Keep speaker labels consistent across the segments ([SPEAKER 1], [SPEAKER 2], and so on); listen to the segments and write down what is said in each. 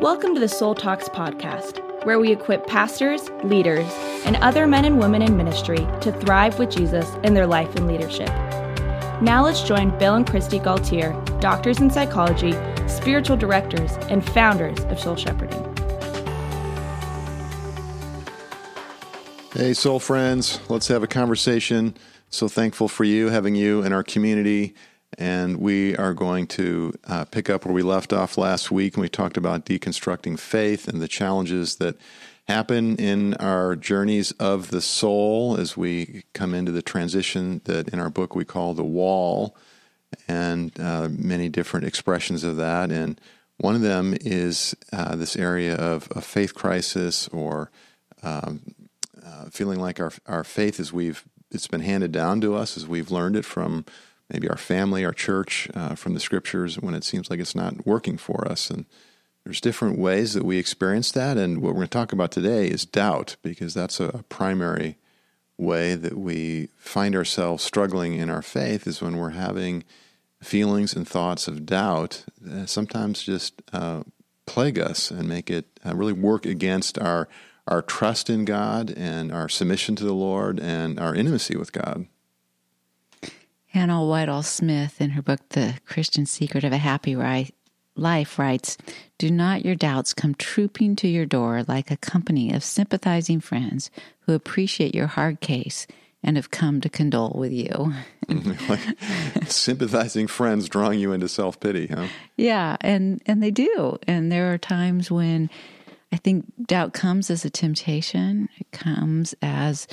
[SPEAKER 1] Welcome to the Soul Talks podcast, where we equip pastors, leaders, and other men and women in ministry to thrive with Jesus in their life and leadership. Now let's join Bill and Christy Gaultiere, doctors in psychology, spiritual directors, and founders of Soul Shepherding.
[SPEAKER 2] Hey, soul friends, let's have a conversation. So thankful for you, having you in our community. And we are going to uh, pick up where we left off last week. And we talked about deconstructing faith and the challenges that happen in our journeys of the soul as we come into the transition that in our book we call the wall, and uh, many different expressions of that. And one of them is uh, this area of a faith crisis or um, uh, feeling like our, our faith as we've it's been handed down to us as we've learned it from maybe our family, our church, uh, from the scriptures when it seems like it's not working for us. And there's different ways that we experience that. And what we're going to talk about today is doubt, because that's a, a primary way that we find ourselves struggling in our faith is when we're having feelings and thoughts of doubt, uh, sometimes just uh, plague us and make it uh, really work against our our trust in God and our submission to the Lord and our intimacy with God.
[SPEAKER 3] Hannah Whitall Smith, in her book, The Christian Secret of a Happy Life, writes Do not your doubts come trooping to your door like a company of sympathizing friends who appreciate your hard case and have come to condole with you.
[SPEAKER 2] like sympathizing friends drawing you into self pity, huh?
[SPEAKER 3] Yeah, and, and they do. And there are times when I think doubt comes as a temptation, it comes as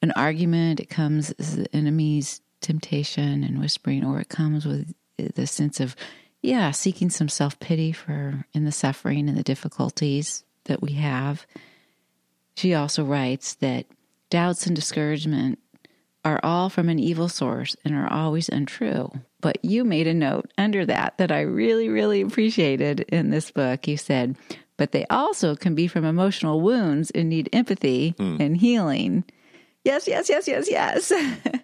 [SPEAKER 3] an argument, it comes as the enemy's temptation and whispering, or it comes with the sense of, yeah, seeking some self pity for in the suffering and the difficulties that we have. She also writes that doubts and discouragement are all from an evil source and are always untrue. But you made a note under that that I really, really appreciated in this book. You said, but they also can be from emotional wounds and need empathy mm. and healing. Yes, yes, yes, yes, yes.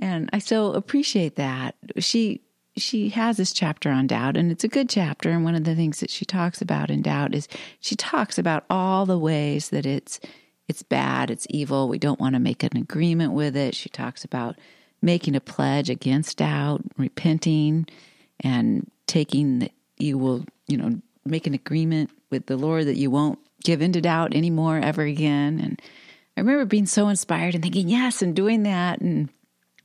[SPEAKER 3] and I so appreciate that. She she has this chapter on doubt and it's a good chapter and one of the things that she talks about in doubt is she talks about all the ways that it's it's bad, it's evil, we don't want to make an agreement with it. She talks about making a pledge against doubt, repenting and taking that you will, you know, make an agreement with the Lord that you won't give into doubt anymore ever again. And I remember being so inspired and thinking, yes, and doing that and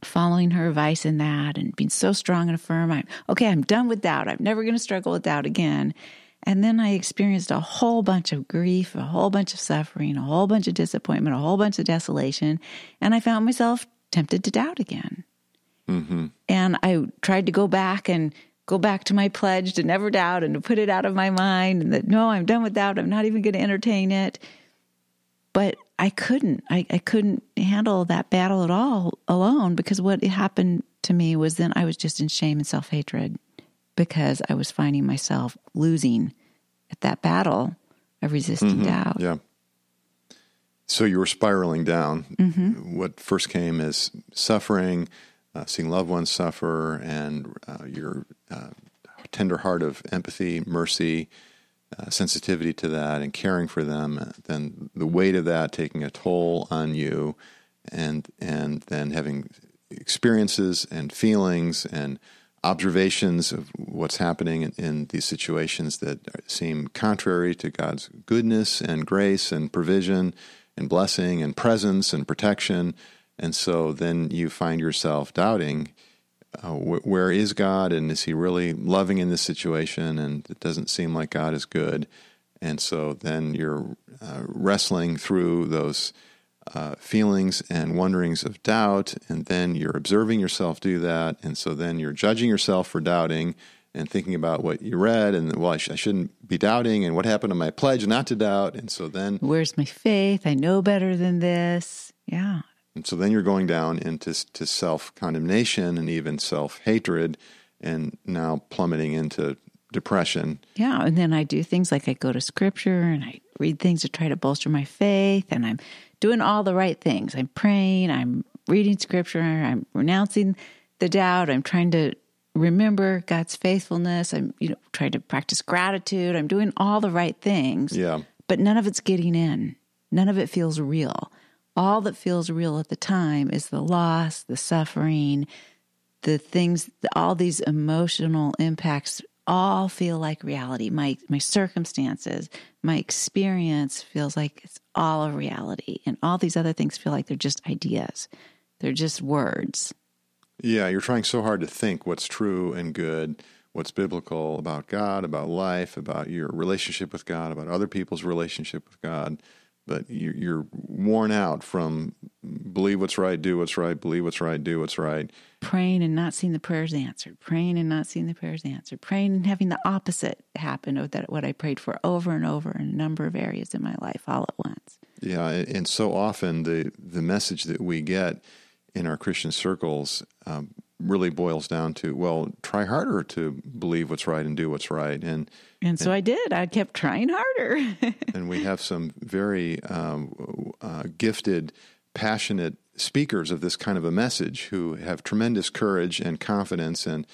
[SPEAKER 3] following her advice in that and being so strong and firm. I'm okay, I'm done with doubt. I'm never going to struggle with doubt again. And then I experienced a whole bunch of grief, a whole bunch of suffering, a whole bunch of disappointment, a whole bunch of desolation. And I found myself tempted to doubt again. Mm-hmm. And I tried to go back and go back to my pledge to never doubt and to put it out of my mind and that no, I'm done with doubt. I'm not even going to entertain it. But I couldn't. I, I couldn't handle that battle at all alone because what happened to me was then I was just in shame and self hatred because I was finding myself losing at that battle of resisting
[SPEAKER 2] mm-hmm.
[SPEAKER 3] doubt.
[SPEAKER 2] Yeah. So you were spiraling down. Mm-hmm. What first came is suffering, uh, seeing loved ones suffer and uh, your uh, tender heart of empathy, mercy, uh, sensitivity to that, and caring for them, uh, then the weight of that taking a toll on you, and and then having experiences and feelings and observations of what's happening in, in, these situations that seem contrary to God's goodness and grace and provision and blessing and presence and protection. And so then you find yourself doubting uh, wh- where is God and is He really loving in this situation? And it doesn't seem like God is good. And so then you're uh, wrestling through those uh, feelings and wonderings of doubt, and then you're observing yourself do that. And so then you're judging yourself for doubting and thinking about what you read and well I, sh- I, shouldn't be doubting and what happened to my pledge not to doubt and so then
[SPEAKER 3] where's my faith i know better than this yeah
[SPEAKER 2] and so then you're going down into to self condemnation and even self hatred, and now plummeting into depression.
[SPEAKER 3] Yeah, and then I do things like I go to scripture and I read things to try to bolster my faith, and I'm doing all the right things. I'm praying, I'm reading scripture, I'm renouncing the doubt, I'm trying to remember God's faithfulness. I'm, you know, trying to practice gratitude. I'm doing all the right things.
[SPEAKER 2] Yeah.
[SPEAKER 3] But none of it's getting in. None of it feels real. All that feels real at the time is the loss, the suffering, the things, all these emotional impacts all feel like reality. My my circumstances, my experience feels like it's all a reality. And all these other things feel like they're just ideas. They're just words.
[SPEAKER 2] Yeah, you're trying so hard to think what's true and good, what's biblical about God, about life, about your relationship with God, about other people's relationship with God. But you're worn out from believe what's right, do what's right, believe what's right, do what's right.
[SPEAKER 3] Praying and not seeing the prayers answered, praying and not seeing the prayers answered, praying and having the opposite happen of that what I prayed for over and over in a number of areas in my life all at once.
[SPEAKER 2] Yeah, and so often the the message that we get in our Christian circles um, really boils down to well, try harder to believe what's right and do what's right, and
[SPEAKER 3] and so and, I did. I kept trying harder.
[SPEAKER 2] and we have some very um, uh, gifted, passionate speakers of this kind of a message who have tremendous courage and confidence and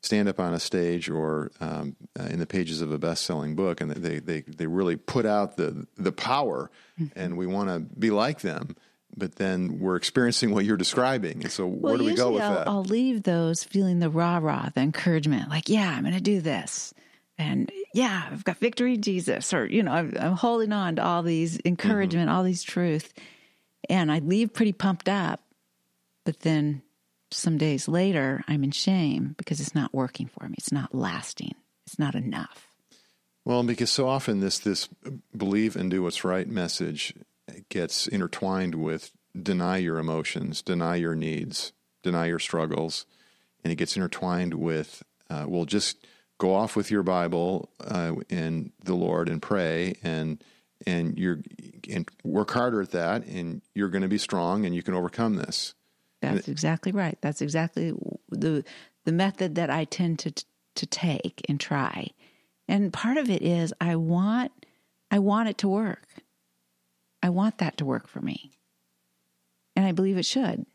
[SPEAKER 2] stand up on a stage or um, uh, in the pages of a best-selling book, and they they they really put out the the power, mm-hmm. and we want to be like them but then we're experiencing what you're describing. And so,
[SPEAKER 3] well,
[SPEAKER 2] where do we go with
[SPEAKER 3] I'll,
[SPEAKER 2] that?
[SPEAKER 3] I'll leave those feeling the rah rah, the encouragement, like, yeah, I'm going to do this. And yeah, I've got victory, Jesus. Or, you know, I'm, I'm holding on to all these encouragement, mm-hmm. all these truth. And I leave pretty pumped up. But then some days later, I'm in shame because it's not working for me. It's not lasting. It's not enough.
[SPEAKER 2] Well, because so often this this believe and do what's right message gets intertwined with deny your emotions, deny your needs, deny your struggles, and it gets intertwined with uh, well, just go off with your Bible uh, and the Lord and pray and and you're and work harder at that, and you're going to be strong, and you can overcome this.
[SPEAKER 3] That's exactly right. That's exactly the the method that I tend to to take and try. And part of it is I want I want it to work. I want that to work for me. And I believe it should.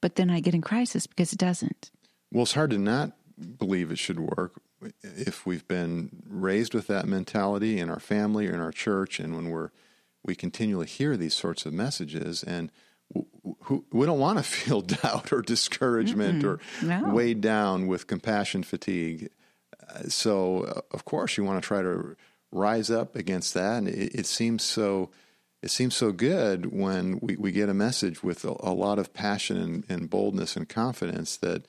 [SPEAKER 3] But then I get in crisis because it doesn't.
[SPEAKER 2] Well, it's hard to not believe it should work if we've been raised with that mentality in our family or in our church and when we're we continually hear these sorts of messages and we don't want to feel doubt or discouragement mm or no. weighed down with compassion fatigue. So, uh, of course, you want to try to rise up against that. And it, it seems so it seems so good when we, we get a message with a, a lot of passion and, and, boldness and confidence that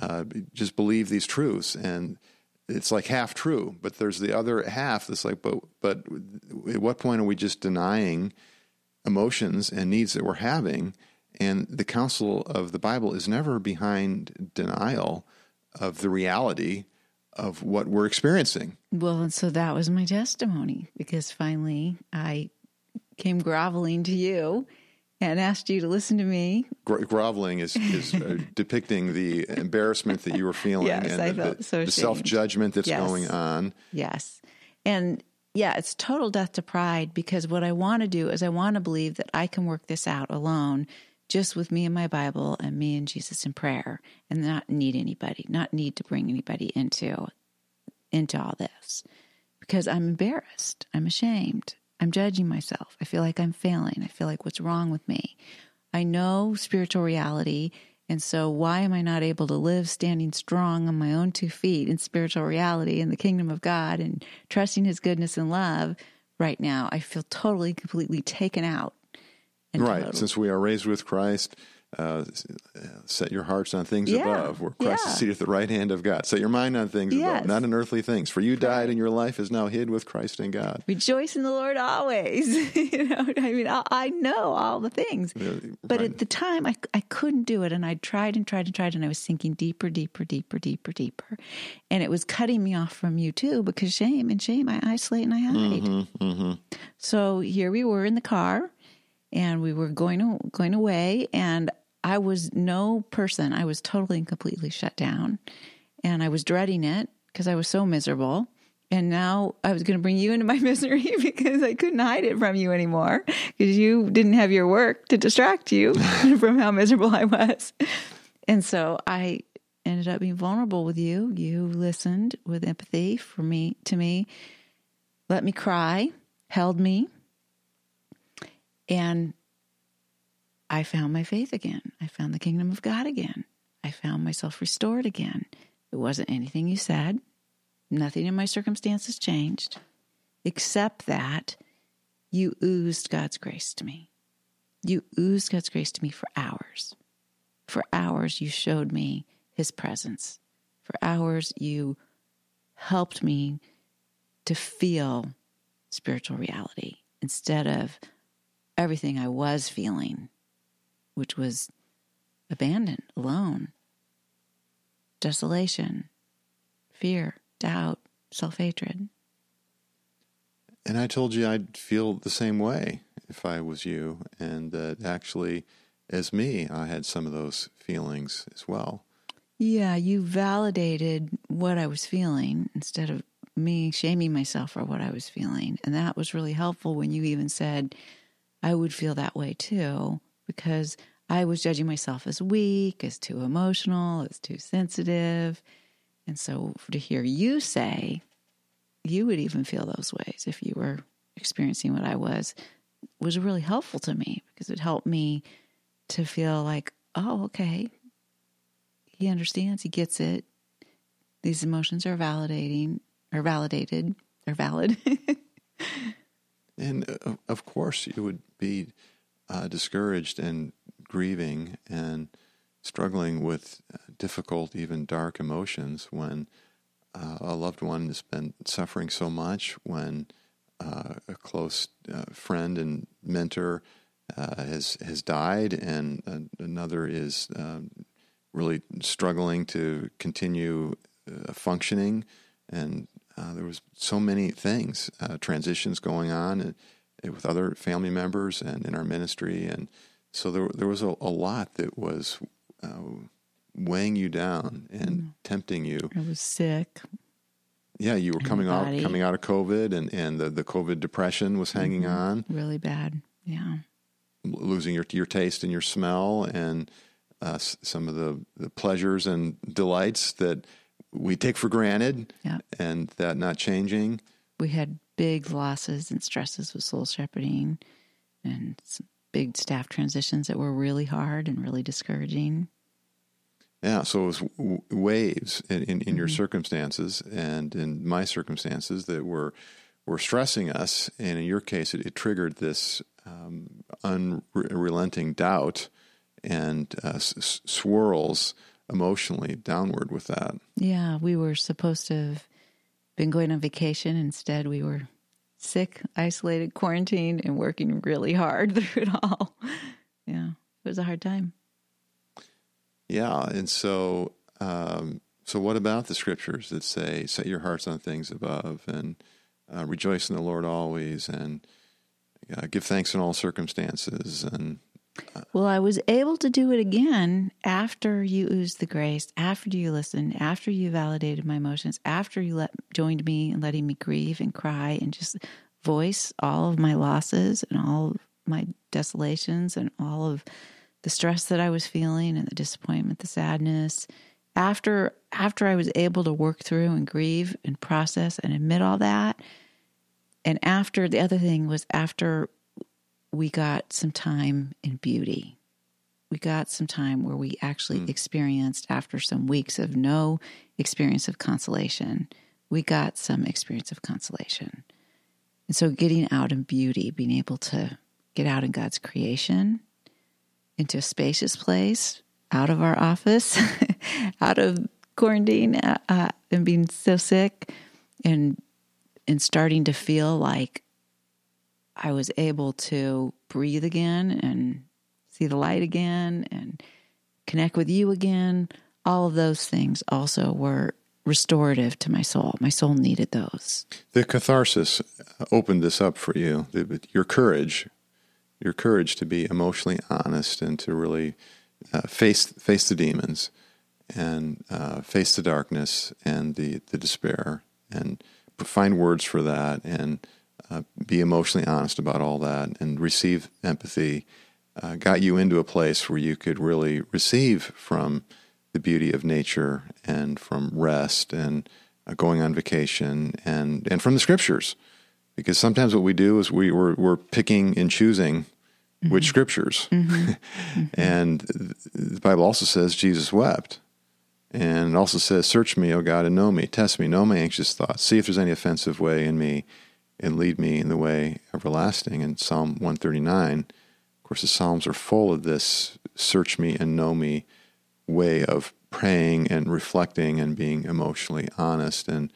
[SPEAKER 2] uh, just believe these truths. And it's like half true but there's the other half that's like but but at what point are we just denying emotions and needs that we're having? And the counsel of the bible is never behind denial of the reality of what we're experiencing.
[SPEAKER 3] Well and so that was my testimony because finally i came groveling to you and asked you to listen to me.
[SPEAKER 2] Gro- groveling is, is uh, depicting the embarrassment that you were feeling
[SPEAKER 3] yes,
[SPEAKER 2] and
[SPEAKER 3] I
[SPEAKER 2] the,
[SPEAKER 3] felt so
[SPEAKER 2] the self judgment that's
[SPEAKER 3] yes.
[SPEAKER 2] going on.
[SPEAKER 3] Yes. And yeah, it's total death to pride because what I want to do is I want to believe that I can work this out alone, just with me and my Bible and me and Jesus in prayer, and not need anybody, not need to bring anybody into into all this because I'm embarrassed. I'm ashamed. I'm judging myself. I feel like I'm failing. I feel like what's wrong with me? I know spiritual reality. And so, why am I not able to live standing strong on my own two feet in spiritual reality in the kingdom of God and trusting His goodness and love right now? I feel totally, completely taken out.
[SPEAKER 2] Right. Totally. Since we are raised with Christ, uh, set your hearts on things yeah. above, where Christ yeah. is seated at the right hand of God. Set your mind on things yes. above, not on earthly things. For you died, and your life is now hid with Christ in God.
[SPEAKER 3] Rejoice in the Lord always. you know, I mean, I, I know all the things, yeah, but right. at the time, I I couldn't do it, and I tried and tried and tried, and I was sinking deeper, deeper, deeper, deeper, deeper, and it was cutting me off from you too, because shame and shame, I isolate and I hide. Mm-hmm, mm-hmm. So here we were in the car and we were going going away and I was no person. I was totally and completely shut down. And I was dreading it because I was so miserable. And now I was going to bring you into my misery because I couldn't hide it from you anymore because you didn't have your work to distract you from how miserable I was. And so I ended up being vulnerable with you. You listened with empathy for me to me, let me cry, held me, and I found my faith again. I found the kingdom of God again. I found myself restored again. It wasn't anything you said. Nothing in my circumstances changed, except that you oozed God's grace to me. You oozed God's grace to me for hours. For hours, you showed me his presence. For hours, you helped me to feel spiritual reality instead of everything I was feeling, which was abandoned, alone, desolation, fear, doubt, self hatred.
[SPEAKER 2] And I told you I'd feel the same way if I was you, and that actually, as me, I had some of those feelings as well.
[SPEAKER 3] Yeah, you validated what I was feeling instead of me shaming myself for what I was feeling. And that was really helpful when you even said I would feel that way too, because I was judging myself as weak, as too emotional, as too sensitive. And so to hear you say you would even feel those ways if you were experiencing what I was was really helpful to me because it helped me to feel like, oh, okay, he understands, he gets it. These emotions are validating, are validated, are valid.
[SPEAKER 2] and uh, of course, you would be uh, discouraged and grieving and struggling with uh, difficult, even dark emotions when uh, a loved one has been suffering so much, when uh, a close uh, friend and mentor uh, has has died, and another is um, really struggling to continue uh, functioning, and there was so many things, transitions going on and, and with other family members and in our ministry, and so there there was a, a lot that was weighing you down and mm. tempting you.
[SPEAKER 3] I was sick.
[SPEAKER 2] Yeah, you were coming out coming out of COVID, and and the, the COVID depression was hanging mm-hmm. on
[SPEAKER 3] really bad. Yeah,
[SPEAKER 2] losing your your taste and your smell, and uh, some of the, the pleasures and delights that we take for granted,
[SPEAKER 3] yeah.
[SPEAKER 2] and that not changing.
[SPEAKER 3] We had big losses and stresses with soul shepherding, and some big staff transitions that were really hard and really discouraging.
[SPEAKER 2] Yeah, so it was w- waves in, in, in mm-hmm. your circumstances and in my circumstances that were were stressing us, and in your case, it, it triggered this um, unrelenting doubt and uh, s- swirls emotionally downward with that.
[SPEAKER 3] Yeah, we were supposed to have been going on vacation. Instead, we were sick, isolated, quarantined, and working really hard through it all. Yeah, it was a hard time.
[SPEAKER 2] Yeah, and so um, so what about the scriptures that say, "Set your hearts on things above," and uh, rejoice in the Lord always, and uh, give thanks in all circumstances, and
[SPEAKER 3] well, I was able to do it again after you oozed the grace, after you listened, after you validated my emotions, after you let, joined me in letting me grieve and cry and just voice all of my losses and all my desolations and all of the stress that I was feeling and the disappointment, the sadness. After after I was able to work through and grieve and process and admit all that, and after the other thing was after we got some time in beauty. We got some time where we actually mm. experienced, after some weeks of no experience of consolation, we got some experience of consolation. And so, getting out in beauty, being able to get out in God's creation, into a spacious place, out of our office, out of quarantine, uh, uh, and being so sick, and and starting to feel like I was able to breathe again and see the light again and connect with you again. All of those things also were restorative to my soul. My soul needed those.
[SPEAKER 2] The catharsis opened this up for you. Your courage your courage to be emotionally honest and to really uh, face face the demons and uh, face the darkness and the, the despair and find words for that and uh, be emotionally honest about all that and receive empathy uh, got you into a place where you could really receive from the beauty of nature and from rest and uh, going on vacation and, and from the scriptures. Because sometimes what we do is we, we're, we're picking and choosing mm-hmm. which scriptures. Mm-hmm. and the Bible also says Jesus wept. And it also says, Search me, O God, and know me. Test me, know my anxious thoughts. See if there's any offensive way in me, and lead me in the way everlasting. In Psalm 139, of course, the Psalms are full of this search me and know me way of praying and reflecting and being emotionally honest. And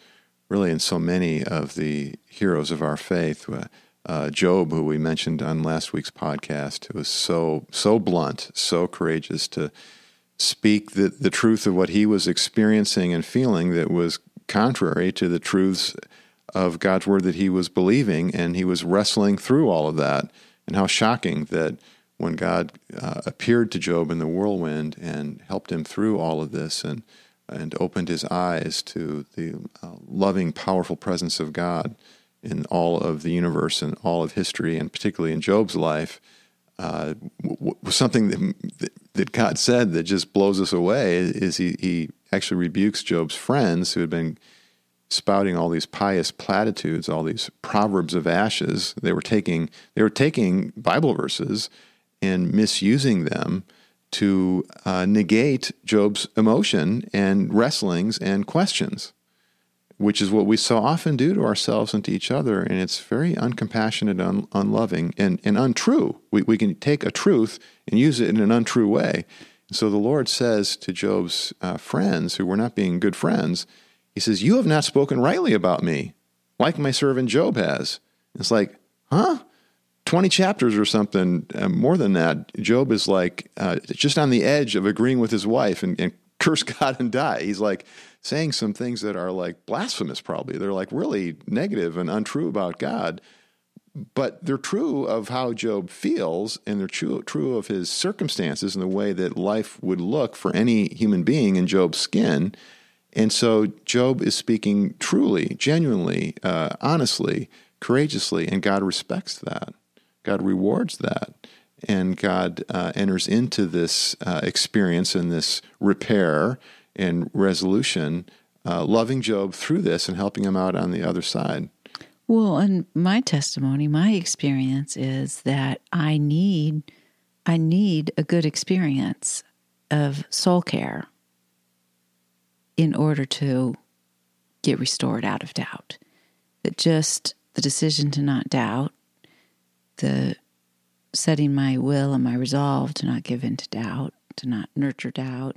[SPEAKER 2] really, in so many of the heroes of our faith, uh, uh, Job, who we mentioned on last week's podcast, who was so so blunt, so courageous to speak the, the truth of what he was experiencing and feeling that was contrary to the truths of God's word that he was believing, and he was wrestling through all of that. And how shocking that when God uh, appeared to Job in the whirlwind and helped him through all of this and and opened his eyes to the uh, loving, powerful presence of God in all of the universe and all of history, and particularly in Job's life, uh, w- was something that, that God said that just blows us away. Is he, he actually rebukes Job's friends who had been spouting all these pious platitudes, all these proverbs of ashes. They were taking they were taking Bible verses and misusing them to uh, negate Job's emotion and wrestlings and questions, which is what we so often do to ourselves and to each other. And it's very uncompassionate, un- unloving, and, and untrue. We, we can take a truth and use it in an untrue way. So the Lord says to Job's uh, friends, who were not being good friends, He says, You have not spoken rightly about me, like my servant Job has. It's like, huh? 20 chapters or something, uh, more than that, Job is like uh, just on the edge of agreeing with his wife and, and curse God and die. He's like saying some things that are like blasphemous, probably. They're like really negative and untrue about God, but they're true of how Job feels and they're true, true of his circumstances and the way that life would look for any human being in Job's skin. And so Job is speaking truly, genuinely, uh, honestly, courageously, and God respects that. God rewards that. And God uh, enters into this uh, experience and this repair and resolution, uh, loving Job through this and helping him out on the other side.
[SPEAKER 3] Well, and my testimony, my experience is that I need I need a good experience of soul care in order to get restored out of doubt. That just the decision to not doubt the setting my will and my resolve to not give in to doubt, to not nurture doubt,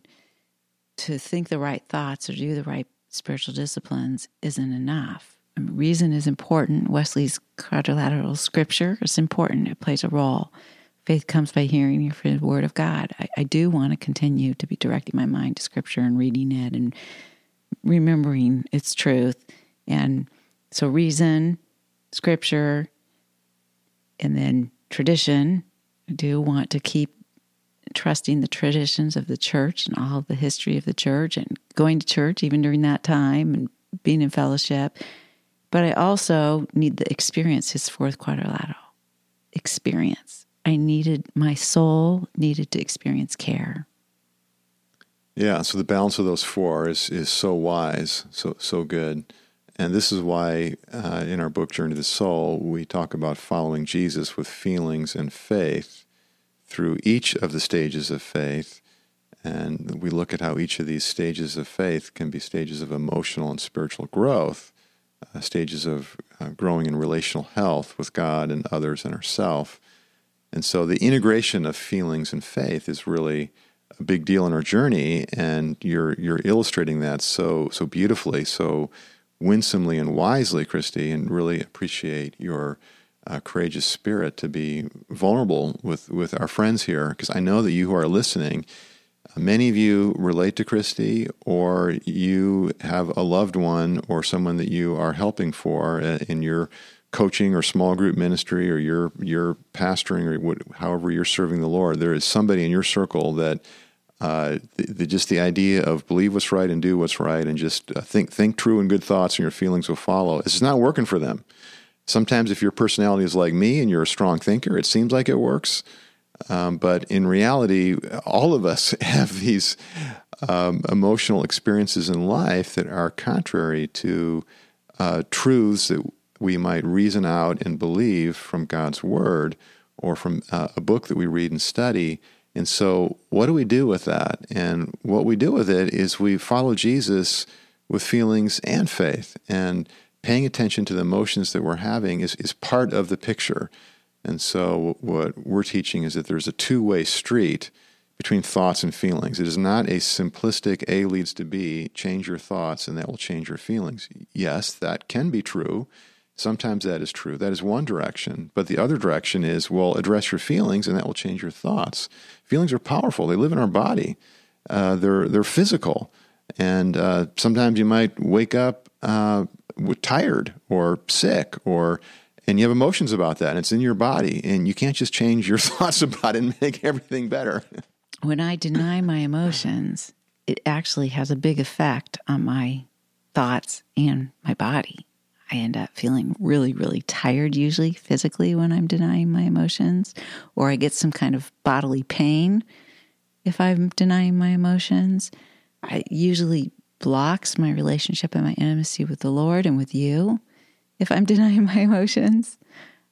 [SPEAKER 3] to think the right thoughts or do the right spiritual disciplines isn't enough. I mean, reason is important. Wesley's quadrilateral scripture is important, it plays a role. Faith comes by hearing the word of God. I, I do want to continue to be directing my mind to scripture and reading it and remembering its truth. And so, reason, scripture, and then tradition. I do want to keep trusting the traditions of the church and all the history of the church and going to church even during that time and being in fellowship. But I also need the experience, his fourth quadrilateral experience. I needed, my soul needed to experience care.
[SPEAKER 2] Yeah, so the balance of those four is, is so wise, so so good. And this is why uh, in our book, Journey to the Soul, we talk about following Jesus with feelings and faith through each of the stages of faith. And we look at how each of these stages of faith can be stages of emotional and spiritual growth, uh, stages of uh, growing in relational health with God and others and ourselves. And so the integration of feelings and faith is really a big deal in our journey, and you're you're illustrating that so so beautifully. So winsomely and wisely, Christy, and really appreciate your uh, courageous spirit to be vulnerable with, with our friends here. Because I know that you who are listening, uh, many of you relate to Christy, or you have a loved one or someone that you are helping for uh, in your coaching or small group ministry, or your your pastoring, or what, however you're serving the Lord. There is somebody in your circle that uh, the, the, just the idea of believe what's right and do what's right, and just uh, think think true and good thoughts, and your feelings will follow. It's not working for them. Sometimes, if your personality is like me and you're a strong thinker, it seems like it works. Um, but in reality, all of us have these um, emotional experiences in life that are contrary to uh, truths that we might reason out and believe from God's Word or from uh, a book that we read and study. And so, what do we do with that? And what we do with it is we follow Jesus with feelings and faith. And paying attention to the emotions that we're having is, is part of the picture. And so, what we're teaching is that there's a two way street between thoughts and feelings. It is not a simplistic A leads to B, change your thoughts and that will change your feelings. Yes, that can be true. Sometimes that is true. That is one direction. But the other direction is, well, address your feelings and that will change your thoughts. Feelings are powerful, they live in our body, uh, they're, they're physical. And uh, sometimes you might wake up uh, tired or sick or and you have emotions about that and it's in your body and you can't just change your thoughts about it and make everything better
[SPEAKER 3] when I deny my emotions, it actually has a big effect on my thoughts and my body. I end up feeling really, really tired, usually physically, when I'm denying my emotions, or I get some kind of bodily pain if I'm denying my emotions. I usually blocks my relationship and my intimacy with the Lord and with you if I'm denying my emotions.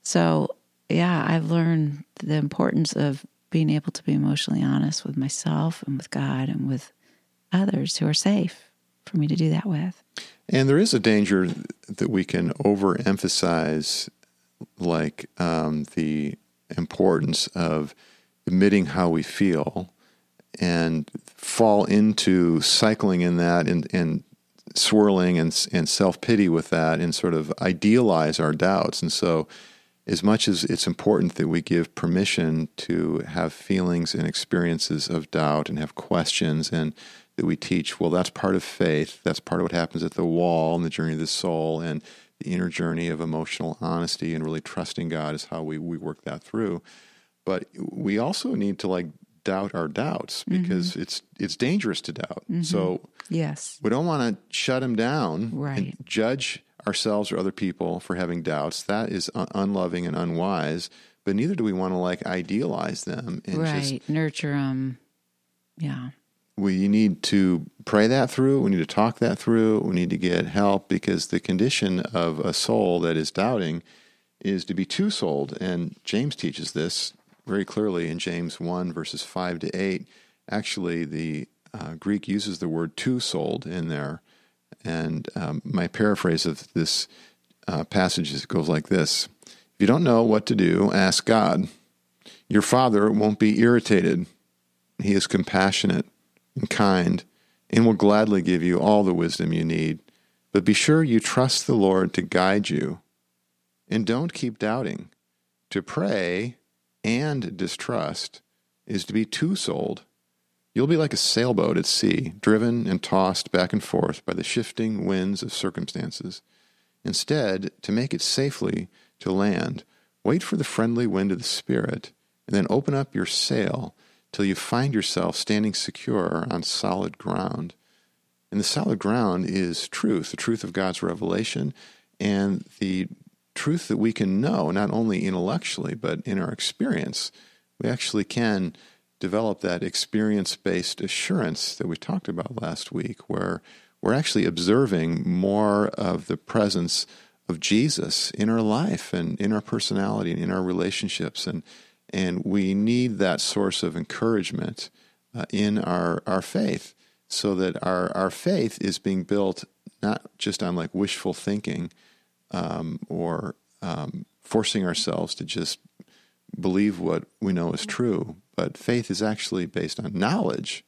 [SPEAKER 3] So, yeah, I've learned the importance of being able to be emotionally honest with myself and with God and with others who are safe for me to do that with.
[SPEAKER 2] And there is a danger that we can overemphasize, like um, the importance of admitting how we feel and fall into cycling in that and, and swirling and, and self pity with that and sort of idealize our doubts. And so as much as it's important that we give permission to have feelings and experiences of doubt and have questions and that we teach, well, that's part of faith. That's part of what happens at the wall and the journey of the soul and the inner journey of emotional honesty and really trusting God is how we, we work that through. But we also need to like doubt our doubts mm-hmm. because mm-hmm. it's it's dangerous to doubt. Mm-hmm. So
[SPEAKER 3] yes,
[SPEAKER 2] we don't want to shut them down
[SPEAKER 3] right.
[SPEAKER 2] and judge ourselves or other people for having doubts. That is un- unloving and unwise. But neither do we want to like idealize them
[SPEAKER 3] and right. just nurture them. Yeah.
[SPEAKER 2] We need to pray that through. We need to talk that through. We need to get help because the condition of a soul that is doubting is to be two souled. And James teaches this very clearly in James 1, verses 5 to 8. Actually, the uh, Greek uses the word two souled in there. And um, my paraphrase of this uh, passage goes like this If you don't know what to do, ask God. Your Father won't be irritated. He is compassionate and kind and will gladly give you all the wisdom you need. But be sure you trust the Lord to guide you. And don't keep doubting. To pray and distrust is to be two souled You'll be like a sailboat at sea, driven and tossed back and forth by the shifting winds of circumstances. Instead, to make it safely to land, wait for the friendly wind of the Spirit, and then open up your sail till you find yourself standing secure on solid ground. And the solid ground is truth, the truth of God's revelation, and the truth that we can know, not only intellectually, but in our experience. We actually can develop that experience based assurance that we talked about last week, where we're actually observing more of the presence of Jesus in our life and in our personality and in our relationships. And, and we need that source of encouragement uh, in our, our faith so that our, our faith is being built not just on like wishful thinking um, or um, forcing ourselves to just believe what we know is true, but faith is actually based on knowledge,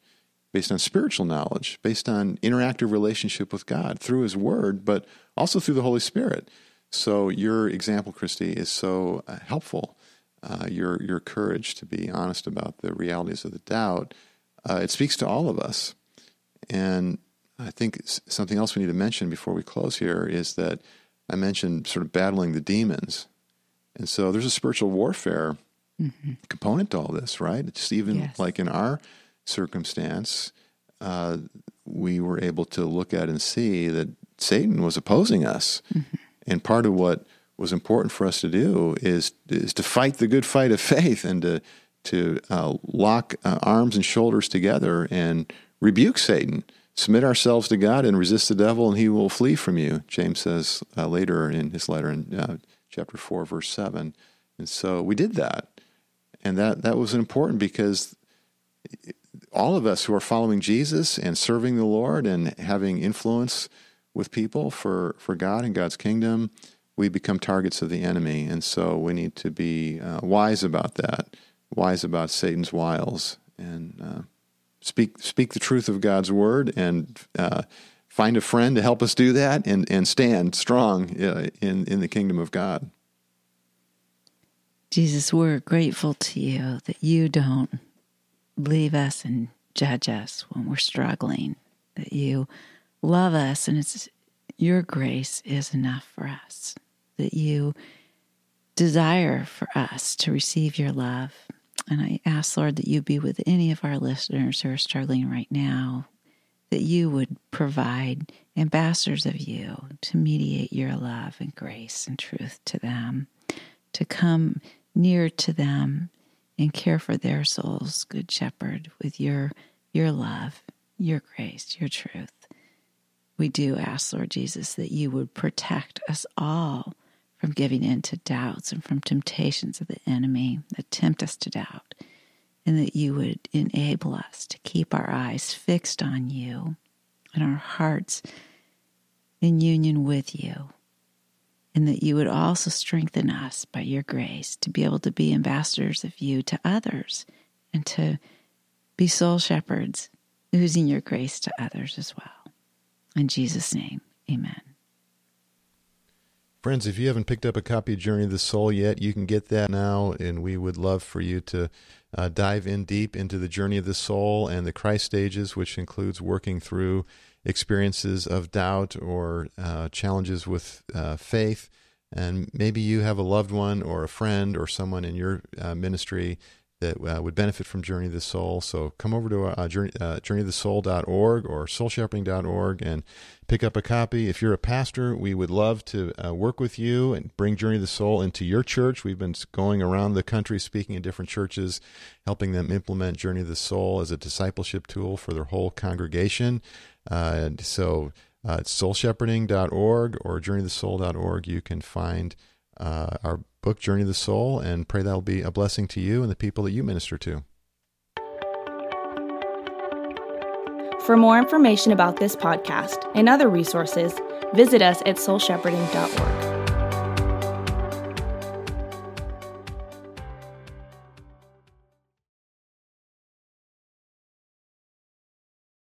[SPEAKER 2] based on spiritual knowledge, based on interactive relationship with God through His Word, but also through the Holy Spirit. So your example, Christy, is so uh, helpful. Uh, your your courage to be honest about the realities of the doubt. Uh, it speaks to all of us, and I think something else we need to mention before we close here is that I mentioned sort of battling the demons, and so there's a spiritual warfare mm-hmm. component to all this, right? Just even yes. like in our circumstance, uh, we were able to look at and see that Satan was opposing us. Mm-hmm. And part of what was important for us to do is is to fight the good fight of faith and to to uh, lock uh, arms and shoulders together and rebuke Satan. Submit ourselves to God and resist the devil, and he will flee from you. James says uh, later in his letter in uh, chapter 4, verse 7. And so we did that. And that, that was important because all of us who are following Jesus and serving the Lord and having influence with people for, for God and God's kingdom, we become targets of the enemy. And so we need to be uh, wise about that, wise about Satan's wiles, and uh, speak, speak the truth of God's word and uh, find a friend to help us do that and, and stand strong uh, in, in the kingdom of God.
[SPEAKER 3] Jesus, we're grateful to you that you don't leave us and judge us when we're struggling, that you love us and it's your grace is enough for us that you desire for us to receive your love. And I ask, Lord, that you be with any of our listeners who are struggling right now, that you would provide ambassadors of you to mediate your love and grace and truth to them, to come near to them and care for their souls, Good Shepherd, with your, your love, your grace, your truth. We do ask, Lord Jesus, that you would protect us all from giving in to doubts and from temptations of the enemy that tempt us to doubt, and that you would enable us to keep our eyes fixed on you and our hearts in union with you, and that you would also strengthen us by your grace to be able to be ambassadors of you to others and to be soul shepherds, oozing your grace to others as well. In Jesus' name, amen.
[SPEAKER 2] Friends, if you haven't picked up a copy of Journey of the Soul yet, you can get that now, and we would love for you to uh, dive in deep into the journey of the soul and the Christ stages, which includes working through experiences of doubt or uh, challenges with uh, faith. And maybe you have a loved one or a friend or someone in your uh, ministry that uh, would benefit from Journey of the Soul. So come over to uh, journey, uh, journeyofthesoul.org or soulshepherding.org and pick up a copy. If you're a pastor, we would love to uh, work with you and bring Journey of the Soul into your church. We've been going around the country speaking in different churches, helping them implement Journey of the Soul as a discipleship tool for their whole congregation. Uh, and so uh, it's soulshepherding.org or journeyofthesoul.org. You can find uh, our book, Journey of the Soul, and pray that will be a blessing to you and the people that you minister to.
[SPEAKER 1] For more information about this podcast and other resources, visit us at soulshepherding.org.